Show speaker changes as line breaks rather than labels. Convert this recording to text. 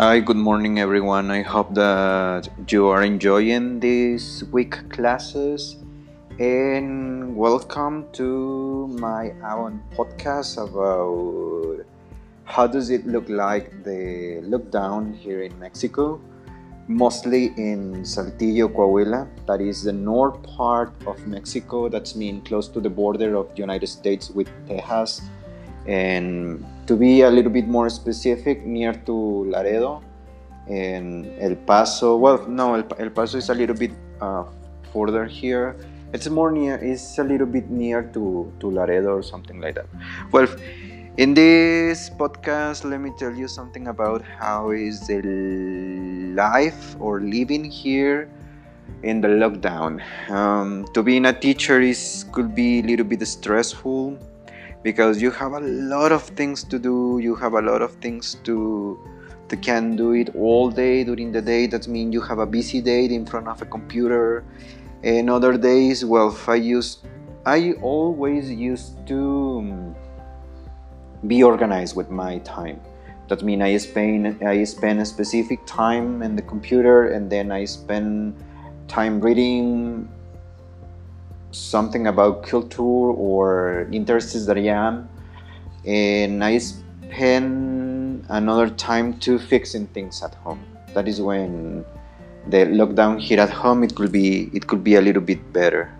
Hi, good morning, everyone. I hope that you are enjoying these week classes and welcome to my own podcast about how does it look like the lockdown here in Mexico, mostly in Saltillo, Coahuila, that is the north part of Mexico. That's mean close to the border of the United States with Texas and to be a little bit more specific, near to Laredo and El Paso. Well, no, El, El Paso is a little bit uh, further here. It's more near. It's a little bit near to to Laredo or something like that. Well, in this podcast, let me tell you something about how is the life or living here in the lockdown. Um, to being a teacher is could be a little bit stressful because you have a lot of things to do you have a lot of things to to can do it all day during the day. That means you have a busy day in front of a computer. And other days well i use i always used to um, be organized with my time. That means i spend i spend a specific time in the computer and then i spend time reading something about culture or interests that I am, and I spend another time to fixing things at home. That is when the lockdown here at home it could be it could be a little bit better.